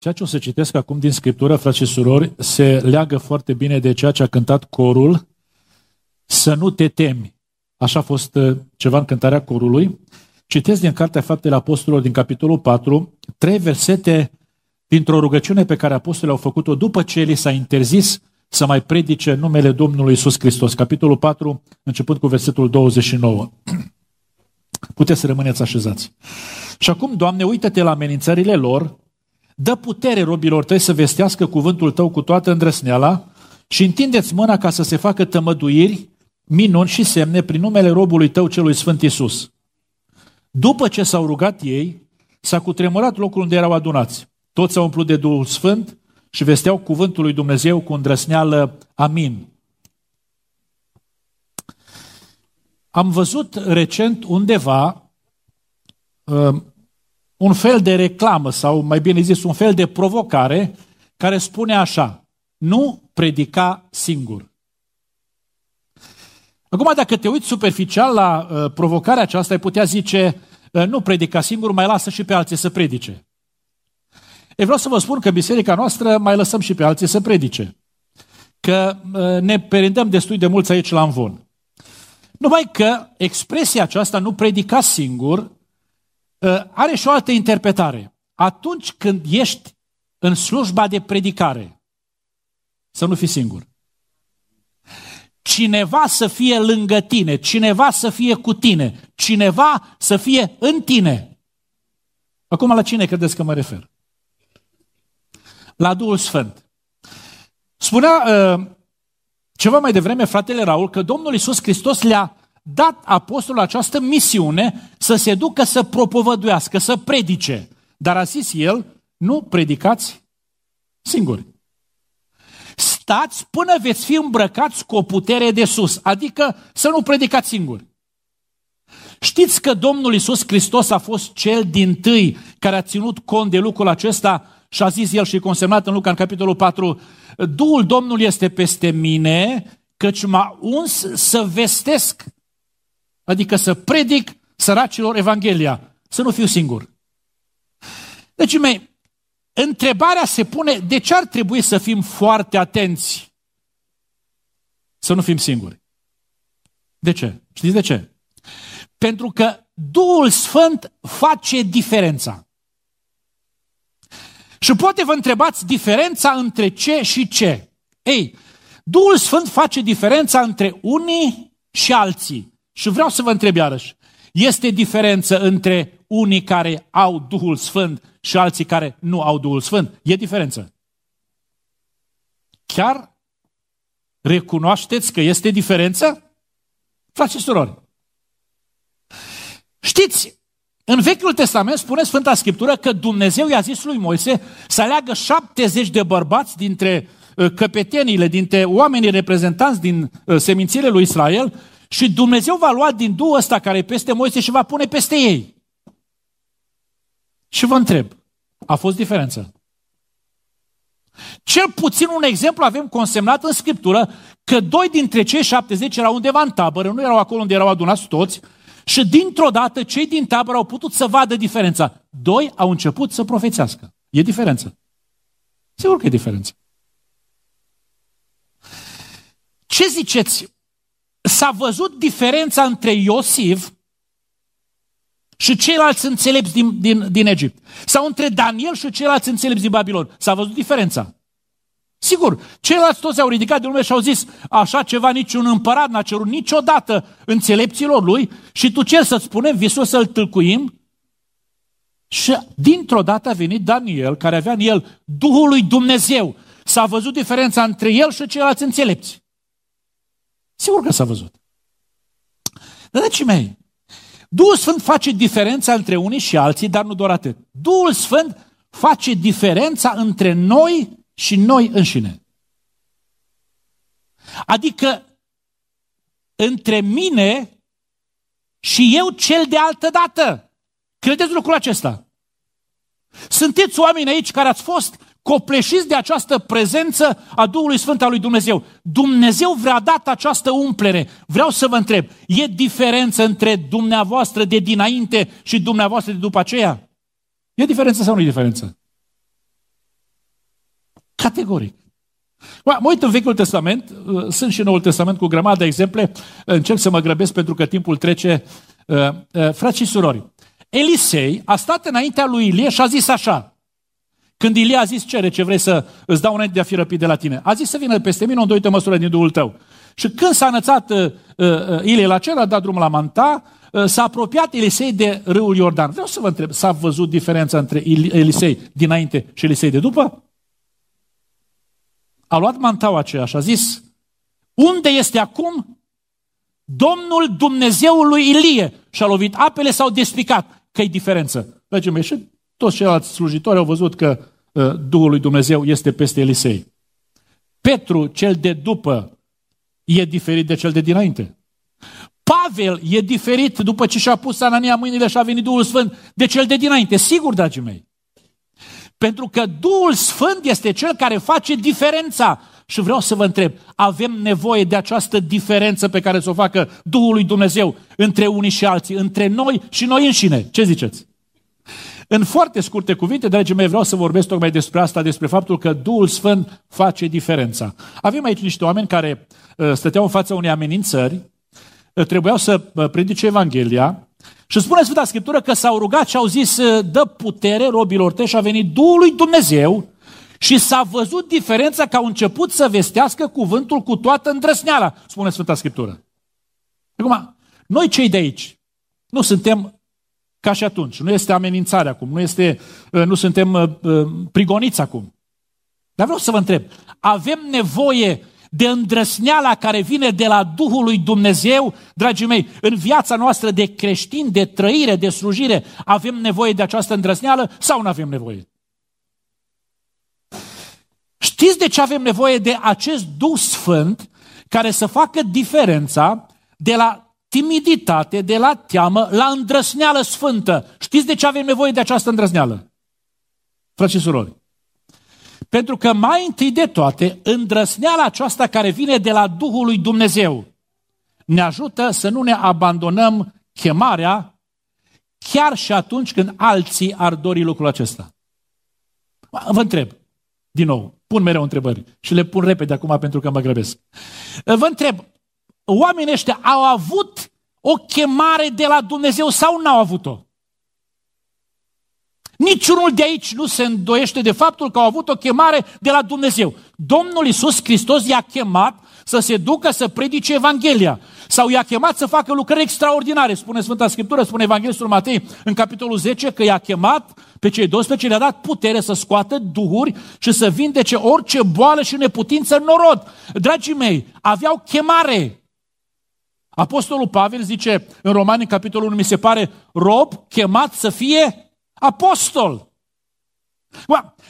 Ceea ce o să citesc acum din Scriptură, frați și surori, se leagă foarte bine de ceea ce a cântat corul, să nu te temi. Așa a fost uh, ceva în cântarea corului. Citesc din Cartea Faptele Apostolilor, din capitolul 4, trei versete dintr-o rugăciune pe care apostolii au făcut-o după ce li s-a interzis să mai predice numele Domnului Isus Hristos. Capitolul 4, începând cu versetul 29. Puteți să rămâneți așezați. Și acum, Doamne, uită-te la amenințările lor, dă putere robilor tăi să vestească cuvântul tău cu toată îndrăsneala și întindeți mâna ca să se facă tămăduiri, minuni și semne prin numele robului tău celui Sfânt Isus. După ce s-au rugat ei, s-a cutremurat locul unde erau adunați. Toți s-au umplut de Duhul Sfânt și vesteau cuvântul lui Dumnezeu cu îndrăsneală. Amin. Am văzut recent undeva uh, un fel de reclamă sau mai bine zis un fel de provocare care spune așa, nu predica singur. Acum, dacă te uiți superficial la uh, provocarea aceasta, ai putea zice, uh, nu predica singur, mai lasă și pe alții să predice. E vreau să vă spun că biserica noastră mai lăsăm și pe alții să predice. Că uh, ne perindăm destul de mulți aici la învon. Numai că expresia aceasta, nu predica singur, uh, are și o altă interpretare. Atunci când ești în slujba de predicare, să nu fii singur. Cineva să fie lângă tine, cineva să fie cu tine, cineva să fie în tine. Acum la cine credeți că mă refer? La Duhul Sfânt. Spunea uh, ceva mai devreme fratele Raul că Domnul Iisus Hristos le-a dat apostolul această misiune să se ducă să propovăduiască, să predice. Dar a zis el, nu predicați singuri. Stați până veți fi îmbrăcați cu o putere de sus, adică să nu predicați singuri. Știți că Domnul Iisus Hristos a fost cel din tâi care a ținut cont de lucrul acesta și a zis el și consemnat în Luca în capitolul 4, Duhul Domnului este peste mine, căci m-a uns să vestesc, adică să predic săracilor Evanghelia, să nu fiu singur. Deci, mei, întrebarea se pune, de ce ar trebui să fim foarte atenți să nu fim singuri? De ce? Știți de ce? Pentru că Duhul Sfânt face diferența. Și poate vă întrebați diferența între ce și ce. Ei, Duhul Sfânt face diferența între unii și alții. Și vreau să vă întreb iarăși, este diferență între unii care au Duhul Sfânt și alții care nu au Duhul Sfânt? E diferență. Chiar recunoașteți că este diferență? Frați și surori, știți, în Vechiul Testament spune Sfânta Scriptură că Dumnezeu i-a zis lui Moise să aleagă 70 de bărbați dintre uh, căpeteniile, dintre oamenii reprezentanți din uh, semințiile lui Israel și Dumnezeu va lua din Duhul ăsta care e peste Moise și va pune peste ei. Și vă întreb, a fost diferență? Cel puțin un exemplu avem consemnat în Scriptură că doi dintre cei 70 erau undeva în tabără, nu erau acolo unde erau adunați toți, și dintr-o dată cei din tabără au putut să vadă diferența. Doi au început să profețească. E diferență. Sigur că e diferență. Ce ziceți? S-a văzut diferența între Iosif și ceilalți înțelepți din, din, din Egipt. Sau între Daniel și ceilalți înțelepți din Babilon. S-a văzut diferența. Sigur, ceilalți toți au ridicat de lume și au zis, așa ceva niciun împărat n-a cerut niciodată înțelepților lui și tu cer să-ți spunem visul să-l tâlcuim? Și dintr-o dată a venit Daniel, care avea în el Duhul lui Dumnezeu. S-a văzut diferența între el și ceilalți înțelepți. Sigur că s-a văzut. Dar dragii mei, Duhul Sfânt face diferența între unii și alții, dar nu doar atât. Duhul Sfânt face diferența între noi și noi înșine. Adică între mine și eu cel de altă dată. Credeți lucrul acesta? Sunteți oameni aici care ați fost copleșiți de această prezență a Duhului Sfânt al lui Dumnezeu. Dumnezeu vrea dat această umplere. Vreau să vă întreb, e diferență între dumneavoastră de dinainte și dumneavoastră de după aceea? E diferență sau nu e diferență? Categoric. Mă uit în Vechiul Testament, uh, sunt și în Noul Testament cu grămadă de exemple, încerc să mă grăbesc pentru că timpul trece. Uh, uh, frați și surori, Elisei a stat înaintea lui Ilie și a zis așa, când Ilie a zis, cere ce vrei să îți dau înainte de a fi răpit de la tine. A zis să vină peste mine o îndoită măsură din Duhul tău. Și când s-a înățat uh, uh, Ilie la cer, a dat drumul la Manta, uh, s-a apropiat Elisei de râul Iordan. Vreau să vă întreb, s-a văzut diferența între Elisei dinainte și Elisei de după? A luat mantaua aceea și a zis, unde este acum Domnul Dumnezeului Ilie? Și a lovit apele, s-au despicat. Că-i diferență. Dragii mei, și toți ceilalți slujitori au văzut că uh, Duhul lui Dumnezeu este peste Elisei. Petru, cel de după, e diferit de cel de dinainte. Pavel e diferit după ce și-a pus Anania mâinile și a venit Duhul Sfânt de cel de dinainte. Sigur, dragii mei. Pentru că Duhul Sfânt este cel care face diferența. Și vreau să vă întreb, avem nevoie de această diferență pe care să o facă Duhul lui Dumnezeu între unii și alții, între noi și noi înșine. Ce ziceți? În foarte scurte cuvinte, dragii mei, vreau să vorbesc tocmai despre asta, despre faptul că Duhul Sfânt face diferența. Avem aici niște oameni care uh, stăteau în fața unei amenințări, uh, trebuiau să uh, predice Evanghelia și spune Sfânta Scriptură că s-au rugat și au zis, dă putere robilor tăi și a venit Duhul lui Dumnezeu și s-a văzut diferența că au început să vestească cuvântul cu toată îndrăsneala, spune Sfânta Scriptură. Acum, noi cei de aici nu suntem ca și atunci. Nu este amenințare acum, nu, este, uh, nu suntem uh, uh, prigoniți acum. Dar vreau să vă întreb, avem nevoie de îndrăsneala care vine de la Duhul lui Dumnezeu, dragii mei, în viața noastră de creștin, de trăire, de slujire, avem nevoie de această îndrăsneală sau nu avem nevoie? Știți de ce avem nevoie de acest Duh Sfânt care să facă diferența de la timiditate, de la teamă, la îndrăsneală sfântă. Știți de ce avem nevoie de această îndrăsneală? Frăți și surori. Pentru că mai întâi de toate, îndrăsneala aceasta care vine de la Duhul lui Dumnezeu ne ajută să nu ne abandonăm chemarea chiar și atunci când alții ar dori lucrul acesta. Vă întreb, din nou, pun mereu întrebări și le pun repede acum pentru că mă grăbesc. Vă întreb, oamenii ăștia au avut o chemare de la Dumnezeu sau n-au avut-o? Niciunul de aici nu se îndoiește de faptul că au avut o chemare de la Dumnezeu. Domnul Isus Hristos i-a chemat să se ducă să predice Evanghelia. Sau i-a chemat să facă lucrări extraordinare. Spune Sfânta Scriptură, spune Evanghelistul Matei în capitolul 10 că i-a chemat pe cei 12, le-a dat putere să scoată duhuri și să vindece orice boală și neputință în norod. Dragii mei, aveau chemare. Apostolul Pavel zice în Romani, în capitolul 1, mi se pare, rob chemat să fie apostol.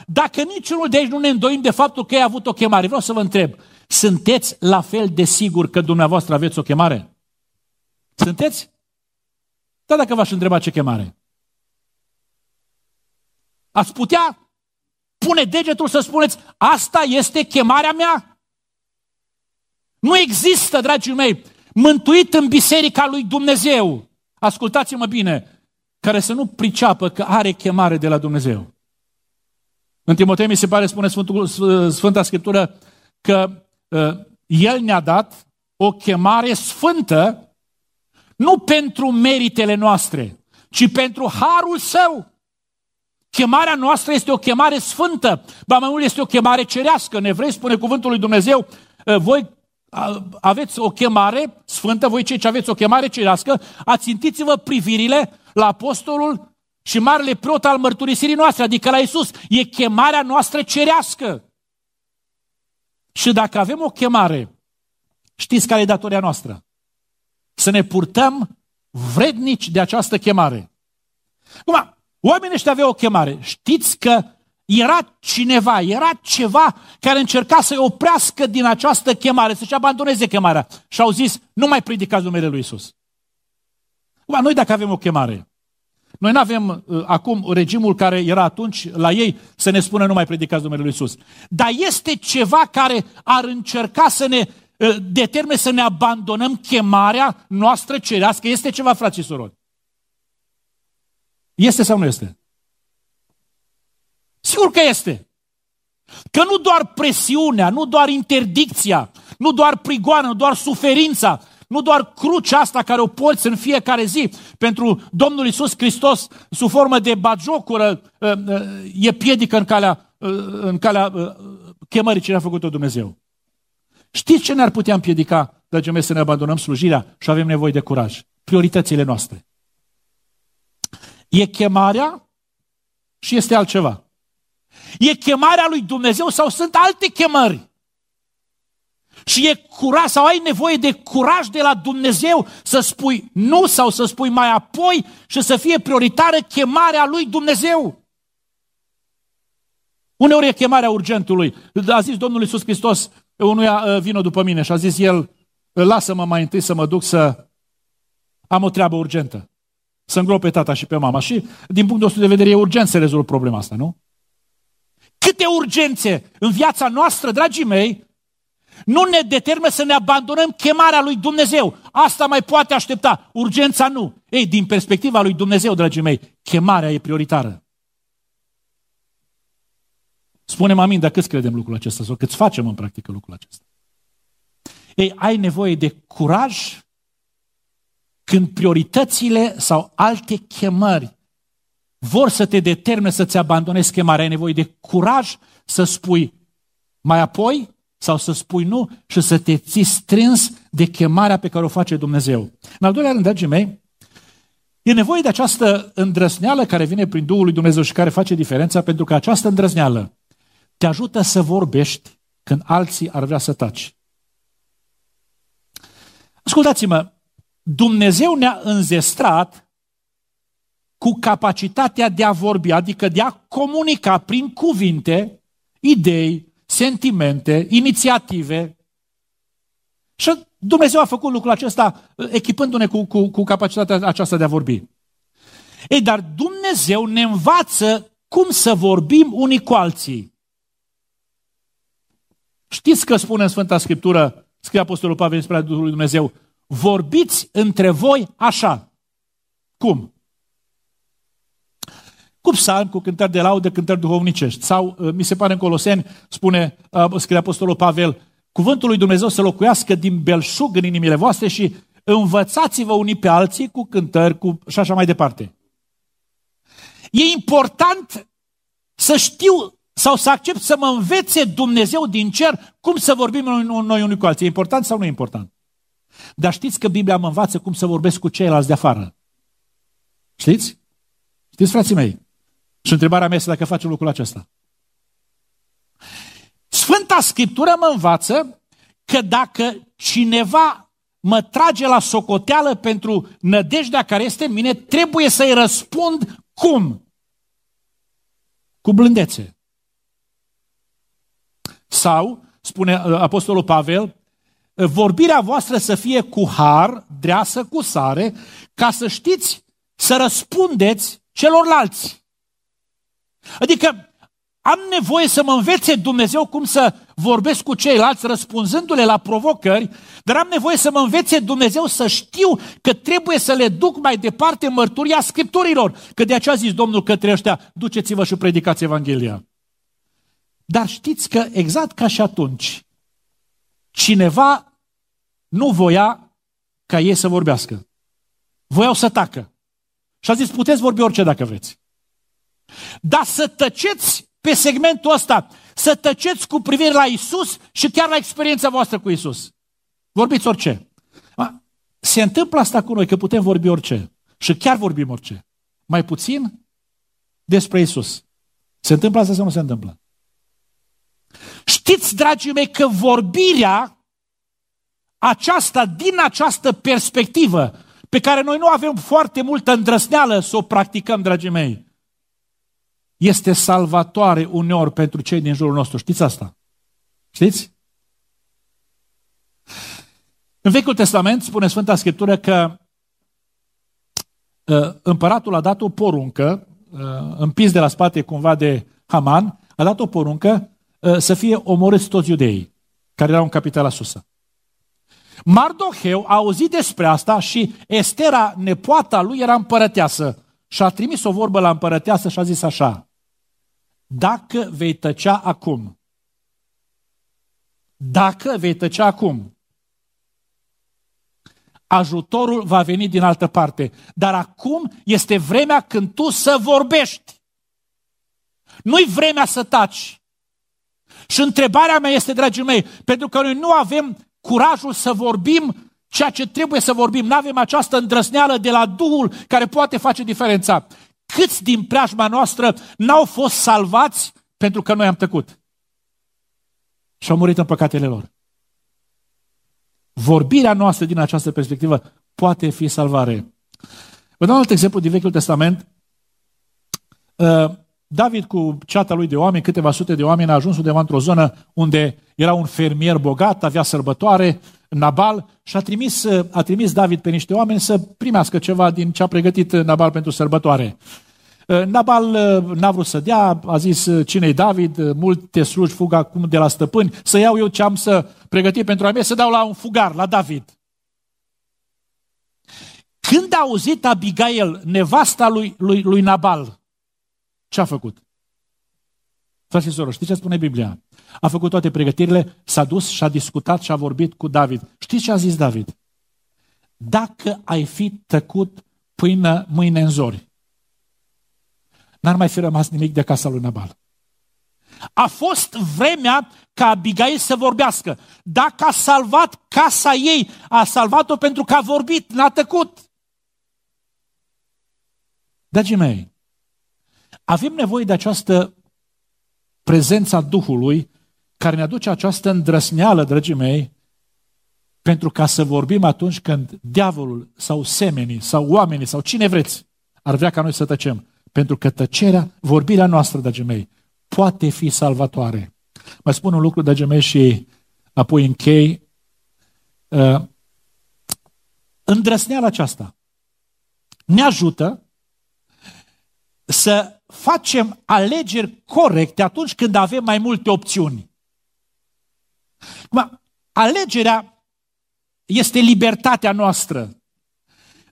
Dacă niciunul de aici nu ne îndoim de faptul că ai avut o chemare, vreau să vă întreb, sunteți la fel de sigur că dumneavoastră aveți o chemare? Sunteți? Da, dacă v-aș întreba ce chemare. Ați putea pune degetul să spuneți, asta este chemarea mea? Nu există, dragii mei, mântuit în biserica lui Dumnezeu, ascultați-mă bine, care să nu priceapă că are chemare de la Dumnezeu. În Timotei mi se pare, spune Sfântul, Sfânta Scriptură, că uh, El ne-a dat o chemare sfântă, nu pentru meritele noastre, ci pentru harul Său. Chemarea noastră este o chemare sfântă, ba mai mult este o chemare cerească. Ne vrei, spune cuvântul lui Dumnezeu, uh, voi aveți o chemare sfântă, voi cei ce aveți o chemare cerească, ațintiți-vă privirile la apostolul și marele preot al mărturisirii noastre, adică la Isus. E chemarea noastră cerească. Și dacă avem o chemare, știți care e datoria noastră? Să ne purtăm vrednici de această chemare. Acum, oamenii ăștia aveau o chemare. Știți că era cineva, era ceva care încerca să-i oprească din această chemare, să-și abandoneze chemarea. Și au zis, nu mai predicați numele Lui Isus. Acum, noi dacă avem o chemare, noi nu avem uh, acum regimul care era atunci la ei să ne spună nu mai predicați numele Lui Isus. Dar este ceva care ar încerca să ne uh, determine să ne abandonăm chemarea noastră cerească. Este ceva, frați și surori. Este sau nu este? Sigur că este. Că nu doar presiunea, nu doar interdicția, nu doar prigoana, nu doar suferința, nu doar crucea asta care o poți în fiecare zi pentru Domnul Isus Hristos sub formă de bagiocură uh, uh, e piedică în calea, uh, în calea chemării ce ne-a făcut-o Dumnezeu. Știți ce ne-ar putea împiedica, dragii mei, să ne abandonăm slujirea și avem nevoie de curaj? Prioritățile noastre. E chemarea și este altceva. E chemarea lui Dumnezeu sau sunt alte chemări? Și e curaj sau ai nevoie de curaj de la Dumnezeu să spui nu sau să spui mai apoi și să fie prioritară chemarea lui Dumnezeu. Uneori e chemarea urgentului. A zis Domnul Iisus Hristos unuia ă, vină după mine și a zis el lasă-mă mai întâi să mă duc să am o treabă urgentă. Să îngrop pe tata și pe mama. Și din punctul nostru de vedere e urgent să rezolv problema asta, nu? Câte urgențe în viața noastră, dragii mei, nu ne determină să ne abandonăm chemarea lui Dumnezeu. Asta mai poate aștepta, urgența nu. Ei, din perspectiva lui Dumnezeu, dragii mei, chemarea e prioritară. Spunem amin dacă câți credem lucrul acesta sau câți facem în practică lucrul acesta. Ei, ai nevoie de curaj când prioritățile sau alte chemări vor să te determine să-ți abandonezi chemarea, ai nevoie de curaj să spui mai apoi sau să spui nu și să te ții strâns de chemarea pe care o face Dumnezeu. În al doilea rând, dragii mei, e nevoie de această îndrăzneală care vine prin Duhul lui Dumnezeu și care face diferența, pentru că această îndrăzneală te ajută să vorbești când alții ar vrea să taci. Ascultați-mă, Dumnezeu ne-a înzestrat cu capacitatea de a vorbi, adică de a comunica prin cuvinte, idei, sentimente, inițiative. Și Dumnezeu a făcut lucrul acesta echipându-ne cu, cu, cu capacitatea aceasta de a vorbi. Ei, dar Dumnezeu ne învață cum să vorbim unii cu alții. Știți că spune în Sfânta Scriptură, scrie Apostolul Pavel despre Duhul lui Dumnezeu, vorbiți între voi așa. Cum? Cu psalm, cu cântări de laudă, cântări duhovnicești. Sau, uh, mi se pare în Coloseni, spune, uh, scrie Apostolul Pavel, cuvântul lui Dumnezeu să locuiască din belșug în inimile voastre și învățați-vă unii pe alții cu cântări cu... și așa mai departe. E important să știu sau să accept să mă învețe Dumnezeu din cer cum să vorbim noi unii cu alții. E important sau nu e important? Dar știți că Biblia mă învață cum să vorbesc cu ceilalți de afară. Știți? Știți, frații mei? Și întrebarea mea este dacă facem lucrul acesta. Sfânta Scriptură mă învață că dacă cineva mă trage la socoteală pentru nădejdea care este în mine, trebuie să-i răspund cum? Cu blândețe. Sau, spune uh, Apostolul Pavel, vorbirea voastră să fie cu har, dreasă, cu sare, ca să știți să răspundeți celorlalți. Adică am nevoie să mă învețe Dumnezeu cum să vorbesc cu ceilalți răspunzându-le la provocări, dar am nevoie să mă învețe Dumnezeu să știu că trebuie să le duc mai departe mărturia Scripturilor. Că de aceea a zis Domnul către ăștia, duceți-vă și predicați Evanghelia. Dar știți că exact ca și atunci, cineva nu voia ca ei să vorbească. Voiau să tacă. Și a zis, puteți vorbi orice dacă vreți. Dar să tăceți pe segmentul ăsta, să tăceți cu privire la Isus și chiar la experiența voastră cu Isus. Vorbiți orice. Se întâmplă asta cu noi, că putem vorbi orice. Și chiar vorbim orice. Mai puțin despre Isus. Se întâmplă asta sau nu se întâmplă? Știți, dragii mei, că vorbirea aceasta, din această perspectivă, pe care noi nu avem foarte multă îndrăsneală să o practicăm, dragii mei, este salvatoare uneori pentru cei din jurul nostru. Știți asta? Știți? În Vechiul Testament spune Sfânta Scriptură că uh, împăratul a dat o poruncă, uh, împins de la spate cumva de Haman, a dat o poruncă uh, să fie omorâți toți iudeii care erau în capitala Susa. Mardoheu a auzit despre asta și Estera, nepoata lui, era împărăteasă. Și a trimis o vorbă la împărăteasă și a zis așa, dacă vei tăcea acum Dacă vei tăcea acum, ajutorul va veni din altă parte. Dar acum este vremea când tu să vorbești. Nu-i vremea să taci. Și întrebarea mea este, dragii mei, pentru că noi nu avem curajul să vorbim ceea ce trebuie să vorbim, nu avem această îndrăzneală de la Duhul care poate face diferența. Câți din preajma noastră n-au fost salvați pentru că noi am tăcut? Și au murit în păcatele lor. Vorbirea noastră din această perspectivă poate fi salvare. Vă dau un alt exemplu din Vechiul Testament. Uh, David cu ceata lui de oameni, câteva sute de oameni, a ajuns undeva într-o zonă unde era un fermier bogat, avea sărbătoare, Nabal, și a trimis, a trimis David pe niște oameni să primească ceva din ce a pregătit Nabal pentru sărbătoare. Nabal n-a vrut să dea, a zis cine David, multe sluji fug acum de la stăpâni, să iau eu ce am să pregăti pentru a mea, să dau la un fugar, la David. Când a auzit Abigail, nevasta lui, lui, lui Nabal, ce a făcut? Frați și sorori, știți ce spune Biblia? A făcut toate pregătirile, s-a dus și a discutat și a vorbit cu David. Știți ce a zis David? Dacă ai fi tăcut până mâine în zori, n-ar mai fi rămas nimic de casa lui Nabal. A fost vremea ca Abigail să vorbească. Dacă a salvat casa ei, a salvat-o pentru că a vorbit, n-a tăcut. Dragii mei, avem nevoie de această prezență a Duhului care ne aduce această îndrăsneală, dragii mei, pentru ca să vorbim atunci când diavolul sau semenii sau oamenii sau cine vreți ar vrea ca noi să tăcem. Pentru că tăcerea, vorbirea noastră, dragii mei, poate fi salvatoare. Mai spun un lucru, dragii mei, și apoi închei. Uh, îndrăsneala aceasta ne ajută să facem alegeri corecte atunci când avem mai multe opțiuni. Acum, alegerea este libertatea noastră,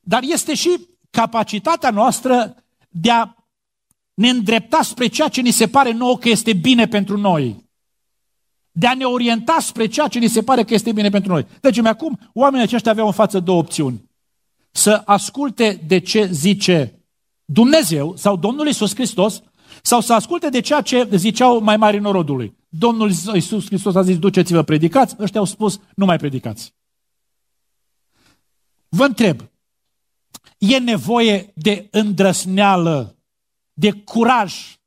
dar este și capacitatea noastră de a ne îndrepta spre ceea ce ni se pare nouă că este bine pentru noi. De a ne orienta spre ceea ce ni se pare că este bine pentru noi. Deci, acum, oamenii aceștia aveau în față două opțiuni. Să asculte de ce zice Dumnezeu sau Domnul Isus Hristos sau să asculte de ceea ce ziceau mai mari norodului. Domnul Isus Hristos a zis, duceți-vă, predicați, ăștia au spus, nu mai predicați. Vă întreb, e nevoie de îndrăsneală, de curaj,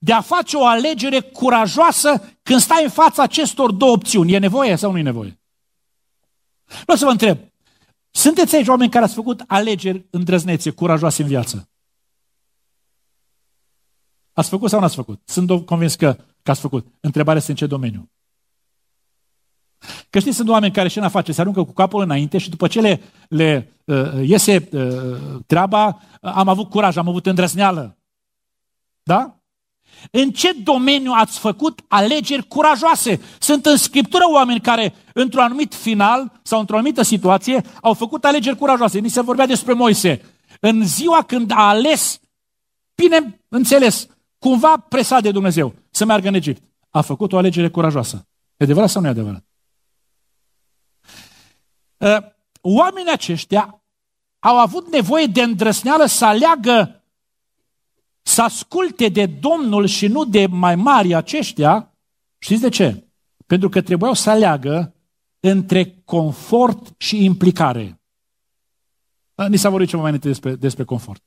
de a face o alegere curajoasă când stai în fața acestor două opțiuni. E nevoie sau nu e nevoie? Vreau să vă întreb, sunteți aici oameni care ați făcut alegeri îndrăznețe, curajoase în viață? Ați făcut sau n-ați făcut? Sunt convins că, că ați făcut. Întrebarea este în ce domeniu. Că știți, sunt oameni care și în afaceri se aruncă cu capul înainte și după ce le, le uh, iese uh, treaba, am avut curaj, am avut îndrăzneală. Da? În ce domeniu ați făcut alegeri curajoase? Sunt în Scriptură oameni care, într-un anumit final sau într-o anumită situație, au făcut alegeri curajoase. Ni se vorbea despre Moise. În ziua când a ales, bine înțeles, cumva presat de Dumnezeu să meargă în Egipt. A făcut o alegere curajoasă. E adevărat sau nu e adevărat? Ă, oamenii aceștia au avut nevoie de îndrăsneală să aleagă, să asculte de Domnul și nu de mai mari aceștia. Știți de ce? Pentru că trebuiau să aleagă între confort și implicare. Ni s-a vorbit ceva mai înainte despre, despre confort.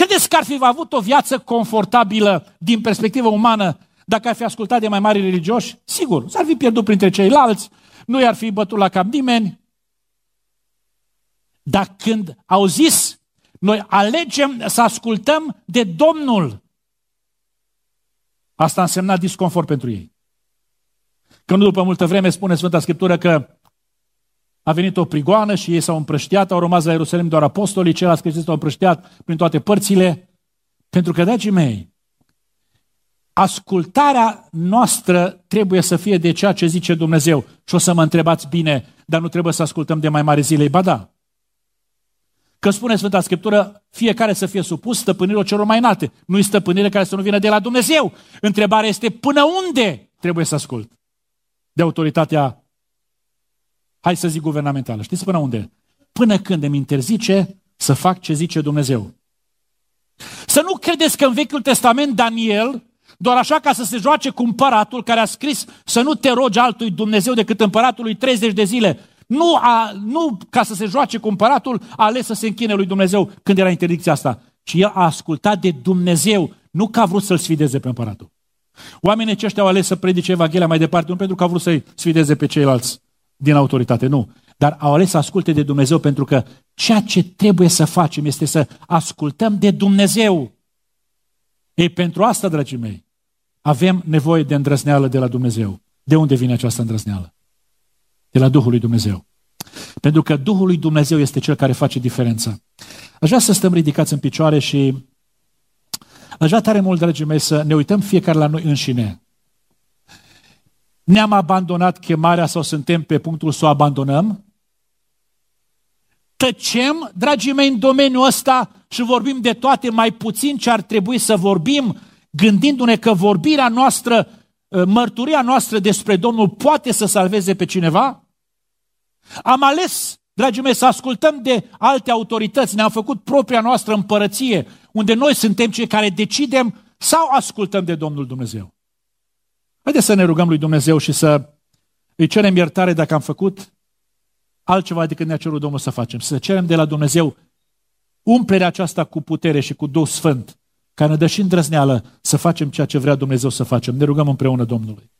Credeți că ar fi avut o viață confortabilă din perspectivă umană dacă ar fi ascultat de mai mari religioși? Sigur, s-ar fi pierdut printre ceilalți, nu i-ar fi bătut la cap nimeni. Dar când au zis, noi alegem să ascultăm de Domnul, asta însemna disconfort pentru ei. Când după multă vreme spune Sfânta Scriptură că a venit o prigoană și ei s-au împrăștiat, au rămas la Ierusalim doar apostolii, ceilalți creștini s-au împrăștiat prin toate părțile. Pentru că, dragii mei, ascultarea noastră trebuie să fie de ceea ce zice Dumnezeu. Și o să mă întrebați bine, dar nu trebuie să ascultăm de mai mari zilei, ba da. Că spune Sfânta Scriptură, fiecare să fie supus stăpânirilor celor mai înalte. Nu-i stăpânire care să nu vină de la Dumnezeu. Întrebarea este până unde trebuie să ascult. de autoritatea, hai să zic, guvernamentală. Știți până unde? Până când îmi interzice să fac ce zice Dumnezeu. Să nu credeți că în Vechiul Testament Daniel, doar așa ca să se joace cu împăratul care a scris să nu te rogi altui Dumnezeu decât împăratului 30 de zile, nu, a, nu ca să se joace cu împăratul, a ales să se închine lui Dumnezeu când era interdicția asta, ci el a ascultat de Dumnezeu, nu că a vrut să-l sfideze pe împăratul. Oamenii aceștia au ales să predice Evanghelia mai departe, nu pentru că au vrut să-i sfideze pe ceilalți din autoritate, nu. Dar au ales să asculte de Dumnezeu pentru că ceea ce trebuie să facem este să ascultăm de Dumnezeu. Ei, pentru asta, dragii mei, avem nevoie de îndrăzneală de la Dumnezeu. De unde vine această îndrăzneală? De la Duhul lui Dumnezeu. Pentru că Duhul lui Dumnezeu este cel care face diferența. Aș vrea să stăm ridicați în picioare și aș vrea tare mult, dragii mei, să ne uităm fiecare la noi înșine. Ne-am abandonat chemarea sau suntem pe punctul să o abandonăm? Tăcem, dragii mei, în domeniul ăsta și vorbim de toate mai puțin ce ar trebui să vorbim, gândindu-ne că vorbirea noastră, ă, mărturia noastră despre Domnul poate să salveze pe cineva? Am ales, dragii mei, să ascultăm de alte autorități, ne-am făcut propria noastră împărăție, unde noi suntem cei care decidem sau ascultăm de Domnul Dumnezeu. Haideți să ne rugăm lui Dumnezeu și să îi cerem iertare dacă am făcut altceva decât ne-a cerut Domnul să facem. Să cerem de la Dumnezeu umplerea aceasta cu putere și cu Duh Sfânt, care ne dă și îndrăzneală să facem ceea ce vrea Dumnezeu să facem. Ne rugăm împreună Domnului.